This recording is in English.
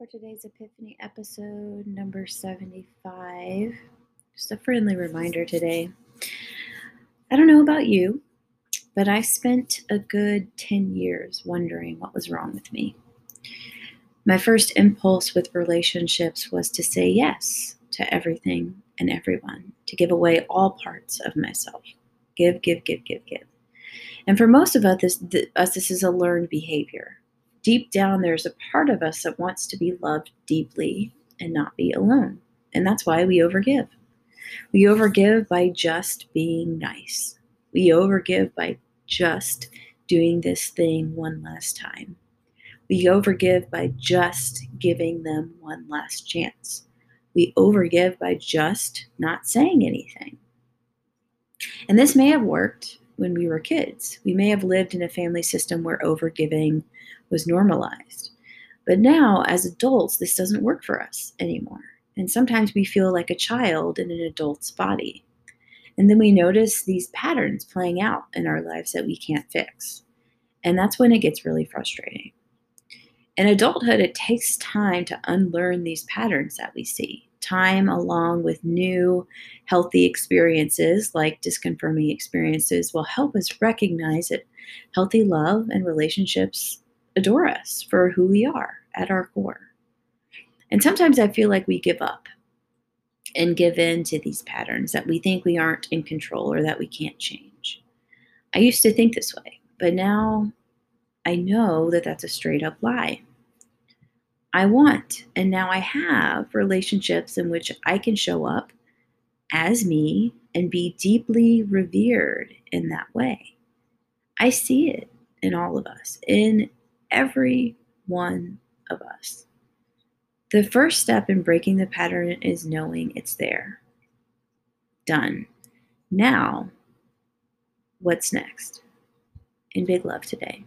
for today's Epiphany episode number 75. Just a friendly reminder today. I don't know about you, but I spent a good 10 years wondering what was wrong with me. My first impulse with relationships was to say yes to everything and everyone, to give away all parts of myself. Give, give, give, give, give. And for most of us, this, us, this is a learned behavior deep down, there's a part of us that wants to be loved deeply and not be alone. And that's why we overgive. We overgive by just being nice. We overgive by just doing this thing one last time. We overgive by just giving them one last chance. We overgive by just not saying anything. And this may have worked when we were kids. We may have lived in a family system where overgiving was normalized. But now, as adults, this doesn't work for us anymore. And sometimes we feel like a child in an adult's body. And then we notice these patterns playing out in our lives that we can't fix. And that's when it gets really frustrating. In adulthood, it takes time to unlearn these patterns that we see time along with new healthy experiences like disconfirming experiences will help us recognize that healthy love and relationships adore us for who we are at our core. And sometimes I feel like we give up and give in to these patterns that we think we aren't in control or that we can't change. I used to think this way, but now I know that that's a straight up lie. I want. And now I have relationships in which I can show up as me and be deeply revered in that way. I see it in all of us, in every one of us. The first step in breaking the pattern is knowing it's there. Done. Now, what's next? In big love today.